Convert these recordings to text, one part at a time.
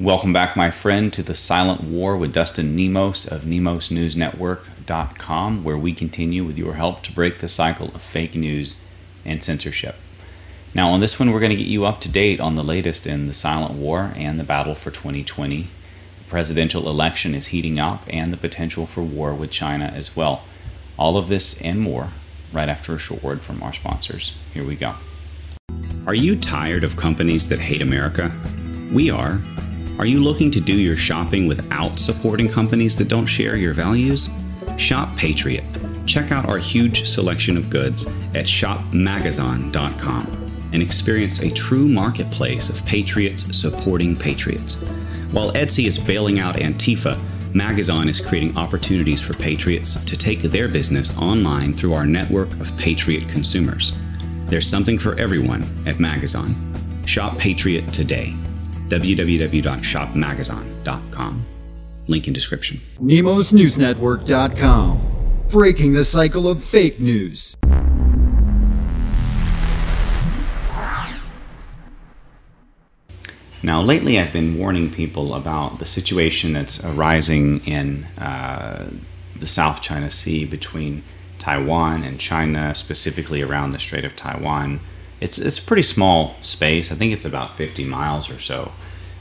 Welcome back, my friend, to the Silent War with Dustin Nemos of NemosNewsNetwork.com, where we continue with your help to break the cycle of fake news and censorship. Now, on this one, we're going to get you up to date on the latest in the silent war and the battle for 2020. The presidential election is heating up, and the potential for war with China as well. All of this and more right after a short word from our sponsors. Here we go. Are you tired of companies that hate America? We are. Are you looking to do your shopping without supporting companies that don't share your values? Shop Patriot. Check out our huge selection of goods at shopmagazon.com and experience a true marketplace of patriots supporting patriots. While Etsy is bailing out Antifa, Magazon is creating opportunities for patriots to take their business online through our network of patriot consumers. There's something for everyone at Magazon. Shop Patriot today. www.shopmagazon.com. Link in description. NemosNewsNetwork.com. Breaking the cycle of fake news. Now, lately, I've been warning people about the situation that's arising in uh, the South China Sea between Taiwan and China, specifically around the Strait of Taiwan. It's, it's a pretty small space. I think it's about 50 miles or so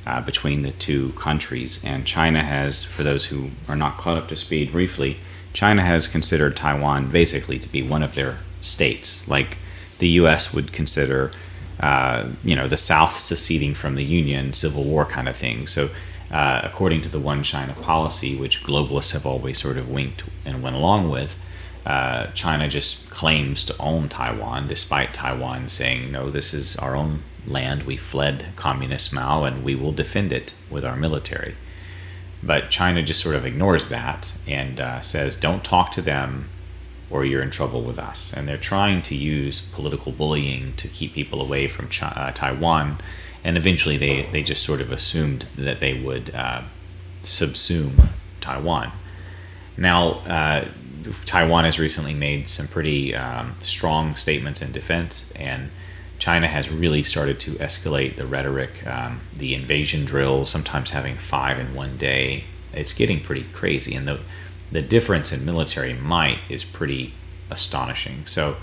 uh, between the two countries. And China has, for those who are not caught up to speed briefly, China has considered Taiwan basically to be one of their states, like the U.S. would consider uh, you know, the South seceding from the Union, Civil War kind of thing. So, uh, according to the One China policy, which globalists have always sort of winked and went along with, uh, China just claims to own Taiwan, despite Taiwan saying, no, this is our own land. We fled communist Mao and we will defend it with our military. But China just sort of ignores that and uh, says, don't talk to them or you're in trouble with us. And they're trying to use political bullying to keep people away from China, uh, Taiwan. And eventually they, they just sort of assumed that they would uh, subsume Taiwan. Now, uh, Taiwan has recently made some pretty um, strong statements in defense, and China has really started to escalate the rhetoric, um, the invasion drill, sometimes having five in one day. It's getting pretty crazy. And the the difference in military might is pretty astonishing. So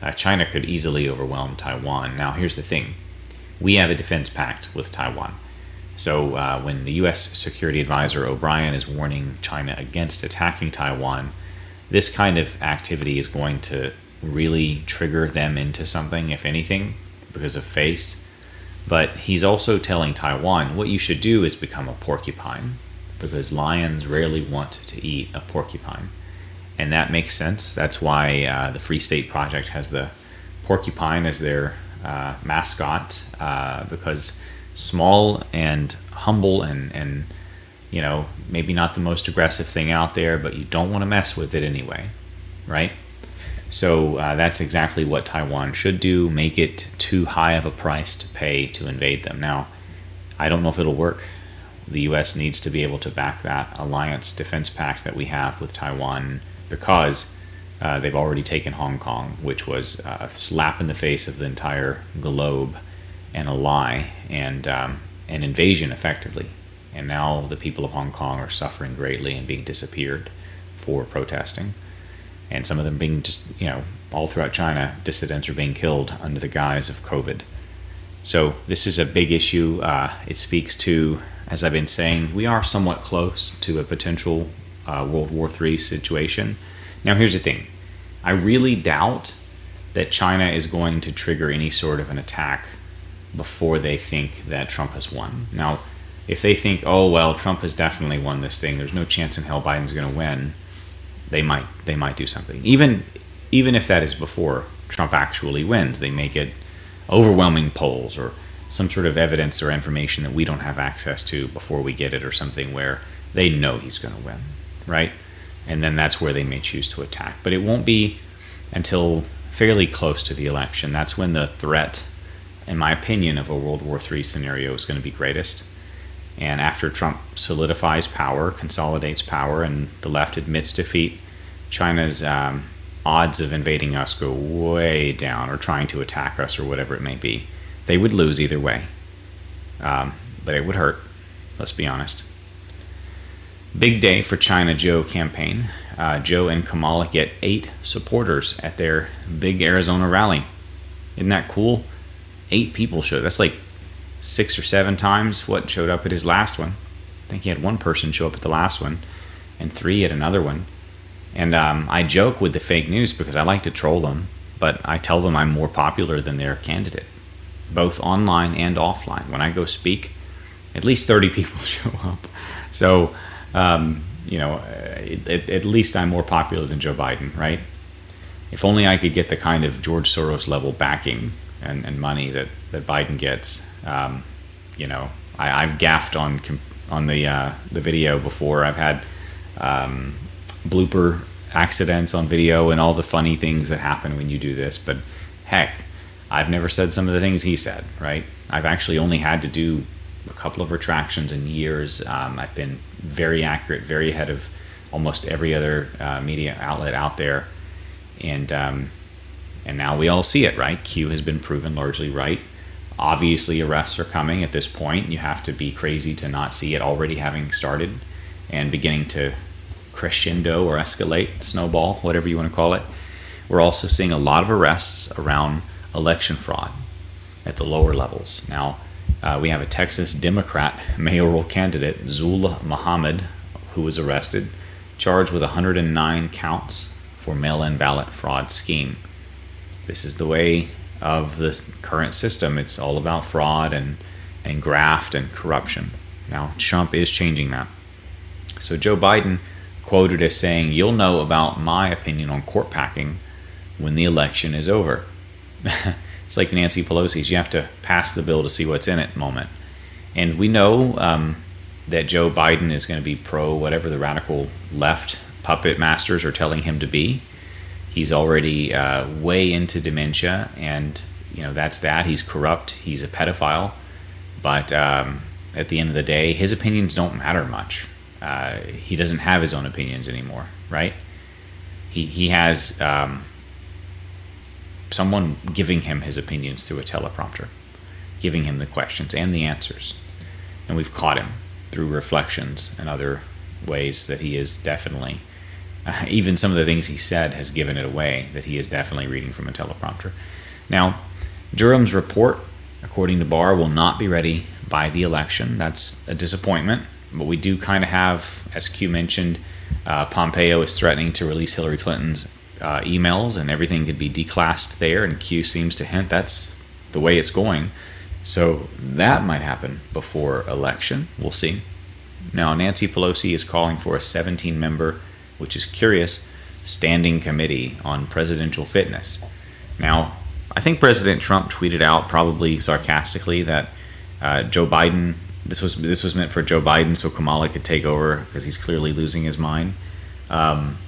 uh, China could easily overwhelm Taiwan. Now, here's the thing we have a defense pact with Taiwan. So uh, when the U.S. Security Advisor O'Brien is warning China against attacking Taiwan, this kind of activity is going to really trigger them into something, if anything, because of face. But he's also telling Taiwan what you should do is become a porcupine because lions rarely want to eat a porcupine. And that makes sense. That's why uh, the Free State Project has the porcupine as their uh, mascot, uh, because small and humble and, and, you know, maybe not the most aggressive thing out there, but you don't want to mess with it anyway, right? So uh, that's exactly what Taiwan should do make it too high of a price to pay to invade them. Now, I don't know if it'll work the U.S. needs to be able to back that alliance defense pact that we have with Taiwan because uh, they've already taken Hong Kong, which was a slap in the face of the entire globe and a lie and um, an invasion effectively. And now the people of Hong Kong are suffering greatly and being disappeared for protesting. And some of them being just, you know, all throughout China, dissidents are being killed under the guise of COVID. So this is a big issue. Uh, it speaks to as I've been saying, we are somewhat close to a potential uh, World War III situation. Now, here's the thing I really doubt that China is going to trigger any sort of an attack before they think that Trump has won. Now, if they think, oh well, Trump has definitely won this thing, there's no chance in hell Biden's going to win, they might they might do something. Even even if that is before Trump actually wins, they make it overwhelming polls or some sort of evidence or information that we don't have access to before we get it or something where they know he's going to win, right? And then that's where they may choose to attack. But it won't be until fairly close to the election. That's when the threat, in my opinion, of a World War III scenario is going to be greatest. And after Trump solidifies power, consolidates power, and the left admits defeat, China's um, odds of invading us go way down or trying to attack us or whatever it may be they would lose either way. Um, but it would hurt. let's be honest. Big day for China Joe campaign. Uh, Joe and Kamala get eight supporters at their big Arizona rally. Isn't that cool? Eight people show. That's like six or seven times what showed up at his last one. I think he had one person show up at the last one, and three at another one. And um, I joke with the fake news because I like to troll them, but I tell them I'm more popular than their candidate, both online and offline. When I go speak, at least 30 people show up. So, um, you know, at, at least I'm more popular than Joe Biden, right? If only I could get the kind of George Soros level backing and, and money that, that Biden gets. Um, you know, I, have gaffed on on the uh, the video before. I've had um, blooper accidents on video and all the funny things that happen when you do this. But heck, I've never said some of the things he said. Right? I've actually only had to do a couple of retractions in years. Um, I've been very accurate, very ahead of almost every other uh, media outlet out there, and um, and now we all see it. Right? Q has been proven largely right. Obviously, arrests are coming at this point. You have to be crazy to not see it already having started and beginning to crescendo or escalate, snowball, whatever you want to call it. We're also seeing a lot of arrests around election fraud at the lower levels. Now, uh, we have a Texas Democrat mayoral candidate, Zula Muhammad, who was arrested, charged with 109 counts for mail in ballot fraud scheme. This is the way of the current system. It's all about fraud and, and graft and corruption. Now, Trump is changing that. So, Joe Biden quoted as saying, You'll know about my opinion on court packing when the election is over. It's like Nancy Pelosi's. You have to pass the bill to see what's in it moment. And we know um, that Joe Biden is going to be pro whatever the radical left puppet masters are telling him to be. He's already uh, way into dementia, and you know that's that. He's corrupt. He's a pedophile. But um, at the end of the day, his opinions don't matter much. Uh, he doesn't have his own opinions anymore, right? He he has um, someone giving him his opinions through a teleprompter, giving him the questions and the answers. And we've caught him through reflections and other ways that he is definitely, uh, even some of the things he said has given it away that he is definitely reading from a teleprompter. Now, Durham's report, according to Barr, will not be ready by the election. That's a disappointment, but we do kind of have, as Q mentioned, uh, Pompeo is threatening to release Hillary Clinton's uh, emails and everything could be declassed there, and Q seems to hint that's the way it's going. So that might happen before election. We'll see. Now, Nancy Pelosi is calling for a 17 member, which is curious, standing committee on presidential fitness. Now, I think President Trump tweeted out, probably sarcastically, that uh, Joe Biden. This was this was meant for Joe Biden, so Kamala could take over because he's clearly losing his mind. Um,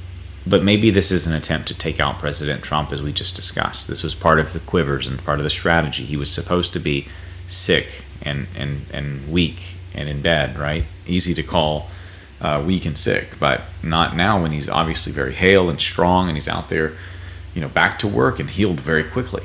but maybe this is an attempt to take out President Trump, as we just discussed. This was part of the quivers and part of the strategy. He was supposed to be sick and, and, and weak and in bed, right? Easy to call uh, weak and sick, but not now when he's obviously very hale and strong and he's out there, you know, back to work and healed very quickly.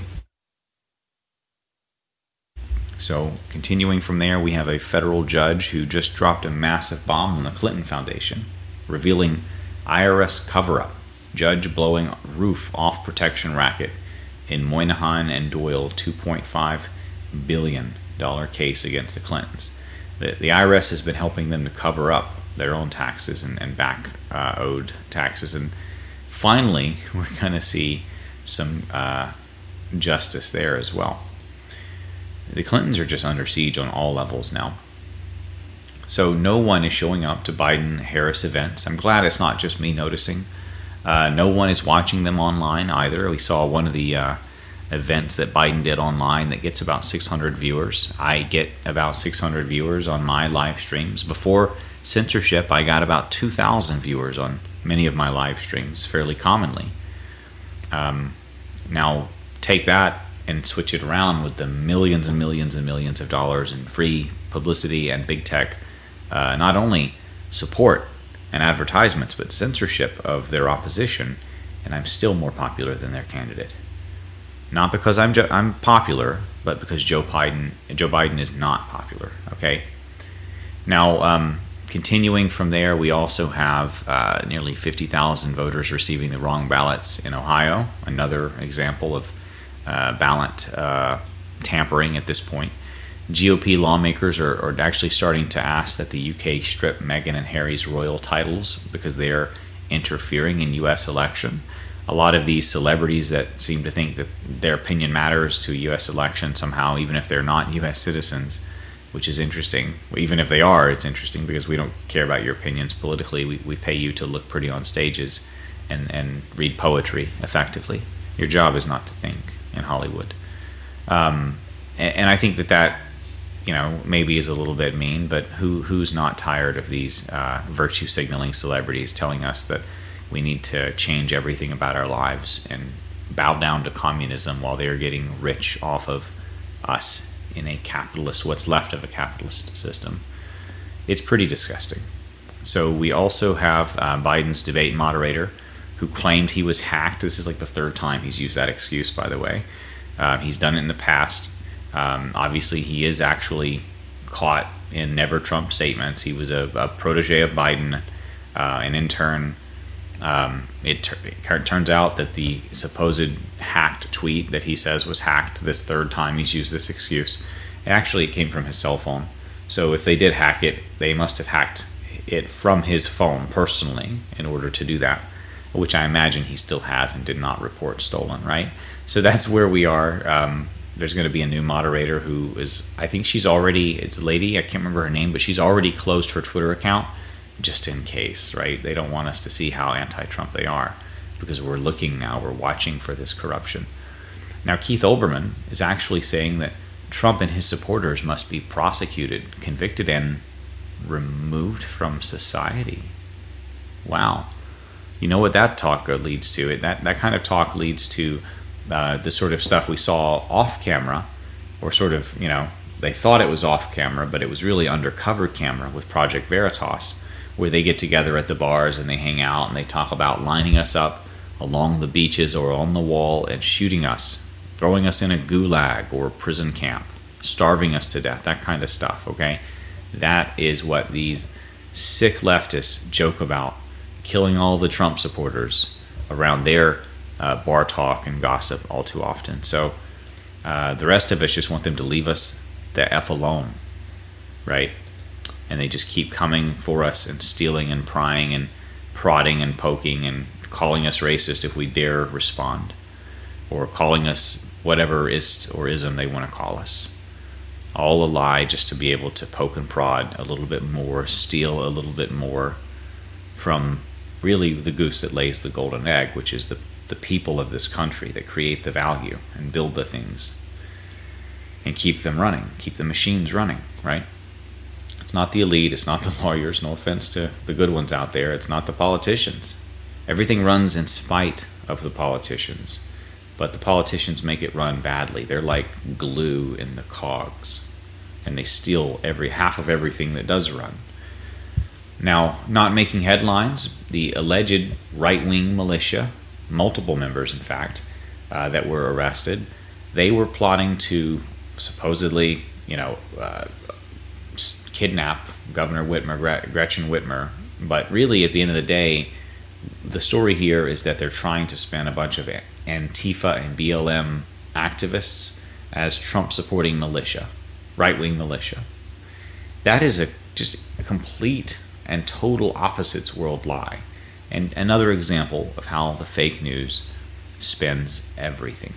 So, continuing from there, we have a federal judge who just dropped a massive bomb on the Clinton Foundation, revealing IRS cover up. Judge blowing roof off protection racket in Moynihan and Doyle $2.5 billion case against the Clintons. The, the IRS has been helping them to cover up their own taxes and, and back uh, owed taxes. And finally, we're going to see some uh, justice there as well. The Clintons are just under siege on all levels now. So no one is showing up to Biden Harris events. I'm glad it's not just me noticing. Uh, no one is watching them online either. We saw one of the uh, events that Biden did online that gets about 600 viewers. I get about 600 viewers on my live streams. Before censorship, I got about 2,000 viewers on many of my live streams fairly commonly. Um, now, take that and switch it around with the millions and millions and millions of dollars in free publicity and big tech uh, not only support and advertisements, but censorship of their opposition, and I'm still more popular than their candidate. Not because I'm jo- I'm popular, but because Joe Biden Joe Biden is not popular. Okay. Now, um, continuing from there, we also have uh, nearly 50,000 voters receiving the wrong ballots in Ohio, another example of uh, ballot uh, tampering at this point. GOP lawmakers are, are, actually starting to ask that the UK strip Meghan and Harry's royal titles because they're interfering in US election. A lot of these celebrities that seem to think that their opinion matters to US election somehow, even if they're not US citizens, which is interesting. Even if they are, it's interesting because we don't care about your opinions politically. We, we pay you to look pretty on stages and, and read poetry effectively. Your job is not to think in Hollywood. Um, and, and, I think that that, you know, maybe is a little bit mean, but who who's not tired of these uh, virtue signaling celebrities telling us that we need to change everything about our lives and bow down to communism while they are getting rich off of us in a capitalist, what's left of a capitalist system. It's pretty disgusting. So we also have uh, Biden's debate moderator who claimed he was hacked. This is like the third time he's used that excuse, by the way. Uh, he's done it in the past. Um, obviously, he is actually caught in never Trump statements. He was a, a protege of Biden, uh, an intern. Um, it, it, turns out that the supposed hacked tweet that he says was hacked this third time he's used this excuse it actually came from his cell phone. So if they did hack it they must have hacked it from his phone personally in order to do that which i imagine he still has and did not report stolen right? So that's where we are. Um, there's going to be a new moderator who is i think she's already it's a lady i can't remember her name but she's already closed her twitter account just in case, right? They don't want us to see how anti Trump they are because we're looking now, we're watching for this corruption. Now, Keith Olbermann is actually saying that Trump and his supporters must be prosecuted, convicted, and removed from society. Wow. You know what that talk leads to? It that that kind of talk leads to uh, the sort of stuff we saw off camera, or sort of you know they thought it was off camera, but it was really undercover camera with Project Veritas, where they get together at the bars and they hang out and they talk about lining us up along the beaches or on the wall and shooting us, throwing us in a gulag or prison camp, starving us to death, that kind of stuff, okay? That is what these sick leftists joke about, killing all the Trump supporters around their uh, bar talk and gossip all too often. So uh, the rest of us just want them to leave us the F alone, right? And they just keep coming for us and stealing and prying and prodding and poking and calling us racist if we dare respond, or calling us whatever ist or ism they want to call us. All a lie just to be able to poke and prod a little bit more, steal a little bit more from really the goose that lays the golden egg, which is the, the people of this country that create the value and build the things and keep them running, keep the machines running, right? It's not the elite, it's not the lawyers, no offense to the good ones out there, it's not the politicians. Everything runs in spite of the politicians, but the politicians make it run badly. They're like glue in the cogs, and they steal every half of everything that does run. Now, not making headlines, the alleged right wing militia, multiple members in fact, uh, that were arrested, they were plotting to supposedly, you know, uh, kidnap Governor Whitmer, Gretchen Whitmer. But really, at the end of the day, the story here is that they're trying to spin a bunch of Antifa and BLM activists as Trump supporting militia, right wing militia. That is a just a complete and total opposites world lie. And another example of how the fake news spins everything.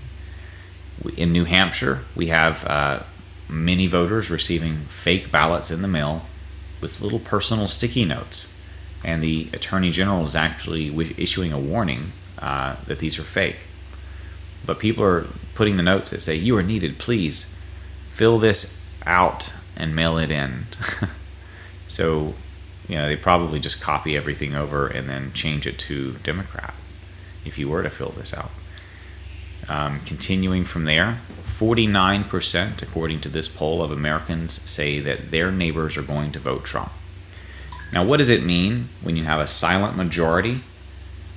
In New Hampshire, we have uh, many voters receiving fake ballots in the mail with little personal sticky notes. And the Attorney General is actually issuing a warning uh, that these are fake. But people are putting the notes that say, You are needed, please fill this out and mail it in. so, you know, they probably just copy everything over and then change it to Democrat if you were to fill this out. Um, continuing from there, 49%, according to this poll, of Americans say that their neighbors are going to vote Trump. Now, what does it mean when you have a silent majority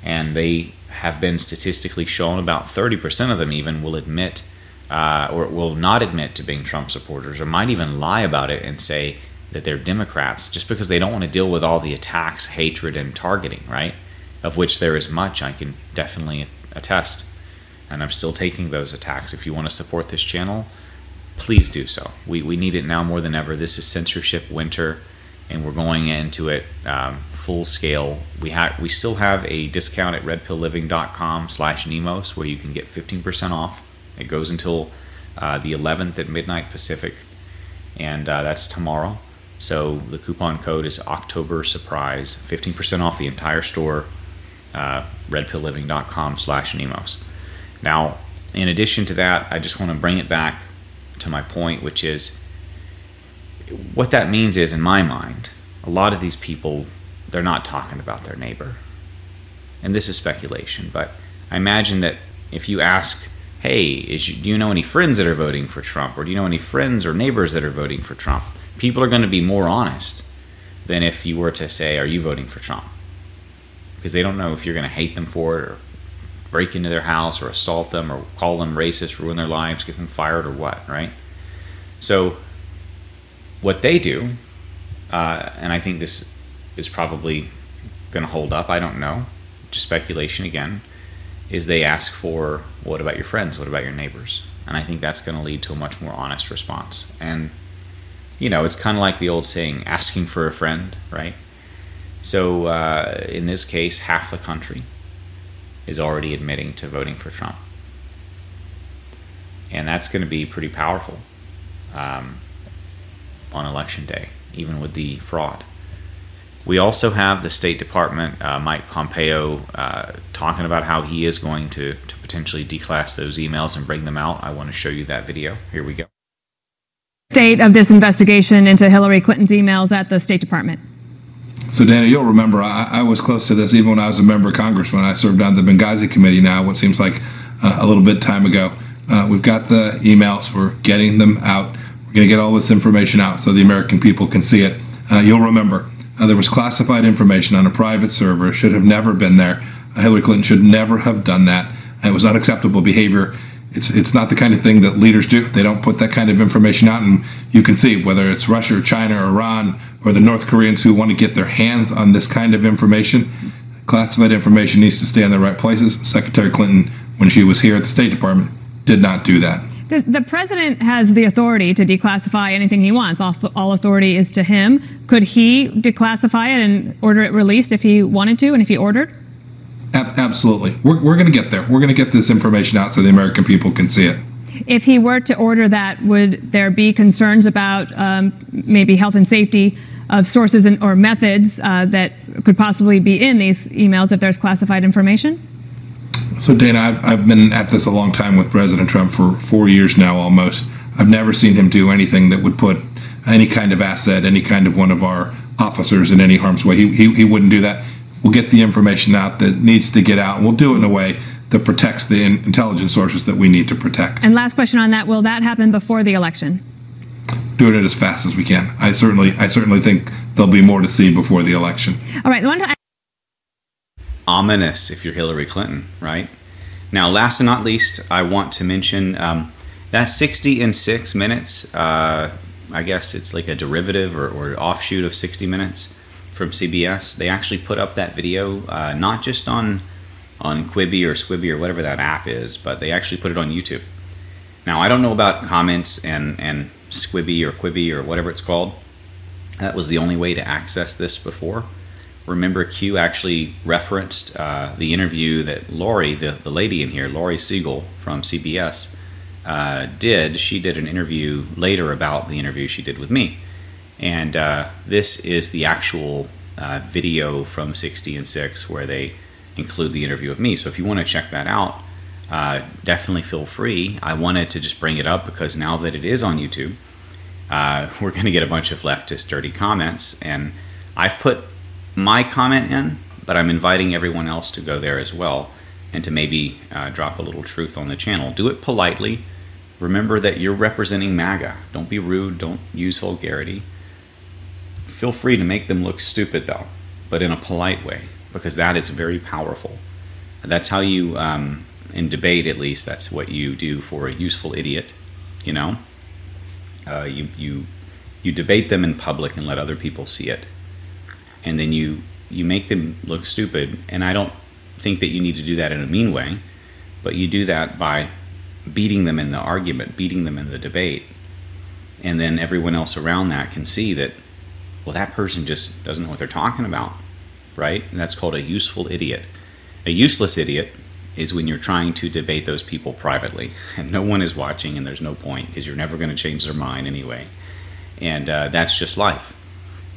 and they have been statistically shown about 30% of them even will admit uh, or will not admit to being Trump supporters or might even lie about it and say that they're Democrats just because they don't want to deal with all the attacks, hatred, and targeting, right? Of which there is much, I can definitely attest. And I'm still taking those attacks. If you want to support this channel, please do so. We, we need it now more than ever. This is censorship winter, and we're going into it um, full scale. We have we still have a discount at redpillliving.com slash Nemos where you can get 15% off. It goes until uh, the 11th at midnight Pacific, and uh, that's tomorrow. So the coupon code is October Surprise, 15% off the entire store, uh, redpillliving.com slash Nemos. Now, in addition to that, I just want to bring it back to my point, which is what that means is, in my mind, a lot of these people, they're not talking about their neighbor. And this is speculation, but I imagine that if you ask, hey, you, do you know any friends that are voting for Trump? Or do you know any friends or neighbors that are voting for Trump? People are going to be more honest than if you were to say, are you voting for Trump? Because they don't know if you're going to hate them for it or break into their house or assault them or call them racist, ruin their lives, get them fired or what, right? So, what they do, uh, and I think this is probably going to hold up, I don't know, just speculation again, is they ask for, what about your friends? What about your neighbors? And I think that's going to lead to a much more honest response. And, you know, it's kind of like the old saying, asking for a friend, right? So, uh, in this case, half the country is already admitting to voting for Trump. And that's going to be pretty powerful um, on election day, even with the fraud. We also have the State Department, uh, Mike Pompeo, uh, talking about how he is going to, to potentially declass those emails and bring them out. I want to show you that video. Here we go. State of this investigation into Hillary Clinton's emails at the State Department. So, Dana, you'll remember I, I, was close to this even when I was a member of Congress when I served on the Benghazi committee now, what seems like uh, a little bit time ago. Uh, we've got the emails, we're getting them out. We're going to get all this information out so the American people can see it. Uh, you'll remember uh, there was classified information on a private server, should have never been there. Hillary Clinton should never have done that. It was unacceptable behavior it's it's not the kind of thing that leaders do. They don't put that kind of information out, and you can see whether it's Russia or China or Iran or the North Koreans who want to get their hands on this kind of information. Classified information needs to stay in the right places. Secretary Clinton, when she was here at the State Department, did not do that. The president has the authority to declassify anything he wants. All, all authority is to him. Could he declassify it and order it released if he wanted to and if he ordered? Absolutely. We're, we're going to get there. We're going to get this information out so the American people can see it. If he were to order that, would there be concerns about um, maybe health and safety of sources and, or methods uh, that could possibly be in these emails if there's classified information? So, Dana, I've, I've been at this a long time with President Trump for four years now almost. I've never seen him do anything that would put any kind of asset, any kind of one of our officers in any harm's way. He, he, he wouldn't do that we'll get the information out that needs to get out, and we'll do it in a way that protects the intelligence sources that we need to protect. And last question on that: Will that happen before the election? Doing it as fast as we can. I certainly, I certainly think there'll be more to see before the election. All right. One time. Ominous, if you're Hillary Clinton, right? Now, last and not least, I want to mention um, that 60 in six minutes. Uh, I guess it's like a derivative or, or offshoot of 60 minutes from CBS. They actually put up that video uh, not just on on Quibi or Squibby or whatever that app is, but they actually put it on YouTube. Now I don't know about comments and and Squibby or Quibi or whatever it's called. That was the only way to access this before. Remember, Q actually referenced uh, the interview that Laurie, the, the lady in here, Laurie Segall from CBS, uh, did. She did an interview later about the interview she did with me. And uh, this is the actual uh, video from 60 and 6 where they include the interview of me. So if you want to check that out, uh, definitely feel free. I wanted to just bring it up because now that it is on YouTube, uh, we're going to get a bunch of leftist dirty comments. And I've put my comment in, but I'm inviting everyone else to go there as well and to maybe uh, drop a little truth on the channel. Do it politely. Remember that you're representing MAGA. Don't be rude. Don't use vulgarity. Feel free to make them look stupid, though, but in a polite way, because that is very powerful. That's how you, um, in debate at least, that's what you do for a useful idiot. You know, uh, you you You debate them in public and let other people see it. And then you you make them look stupid. And I don't think that you need to do that in a mean way, but you do that by beating them in the argument, beating them in the debate. And then everyone else around that can see that, well, that person just doesn't know what they're talking about, right? And that's called a useful idiot. A useless idiot is when you're trying to debate those people privately and no one is watching and there's no point because you're never going to change their mind anyway. And uh, that's just life.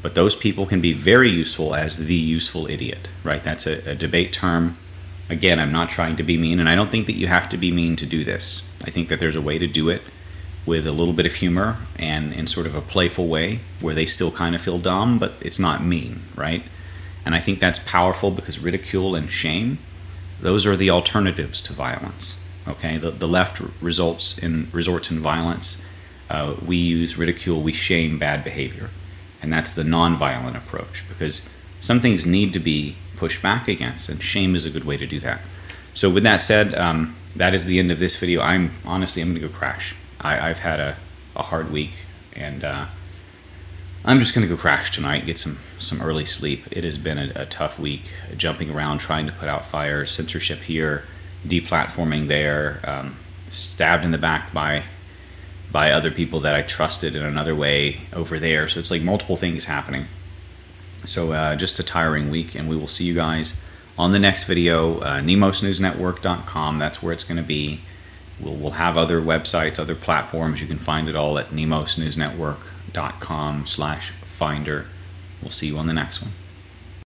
But those people can be very useful as the useful idiot, right? That's a, a debate term. Again, I'm not trying to be mean, and I don't think that you have to be mean to do this. I think that there's a way to do it with a little bit of humor and in sort of a playful way where they still kind of feel dumb, but it's not mean, right? And I think that's powerful because ridicule and shame, those are the alternatives to violence. Okay, the, the left results in resorts in violence. Uh, we use ridicule, we shame bad behavior, and that's the nonviolent approach because some things need to be pushed back against, and shame is a good way to do that. So, with that said, um, that is the end of this video. I'm honestly, I'm to go crash. I, have had a, a hard week, and uh, I'm just going to go crash tonight, get some some early sleep. It has been a, a, tough week, jumping around, trying to put out fires, censorship here, deplatforming there, um, stabbed in the back by by other people that I trusted in another way over there. So it's like multiple things happening. So uh, just a tiring week, and we will see you guys on the next video. Uh, NemosNewsNetwork.com. That's where it's going to be. We'll, we'll have other websites, other platforms. You can find it all at nemosnewsnetwork.com slash finder. We'll see you on the next one.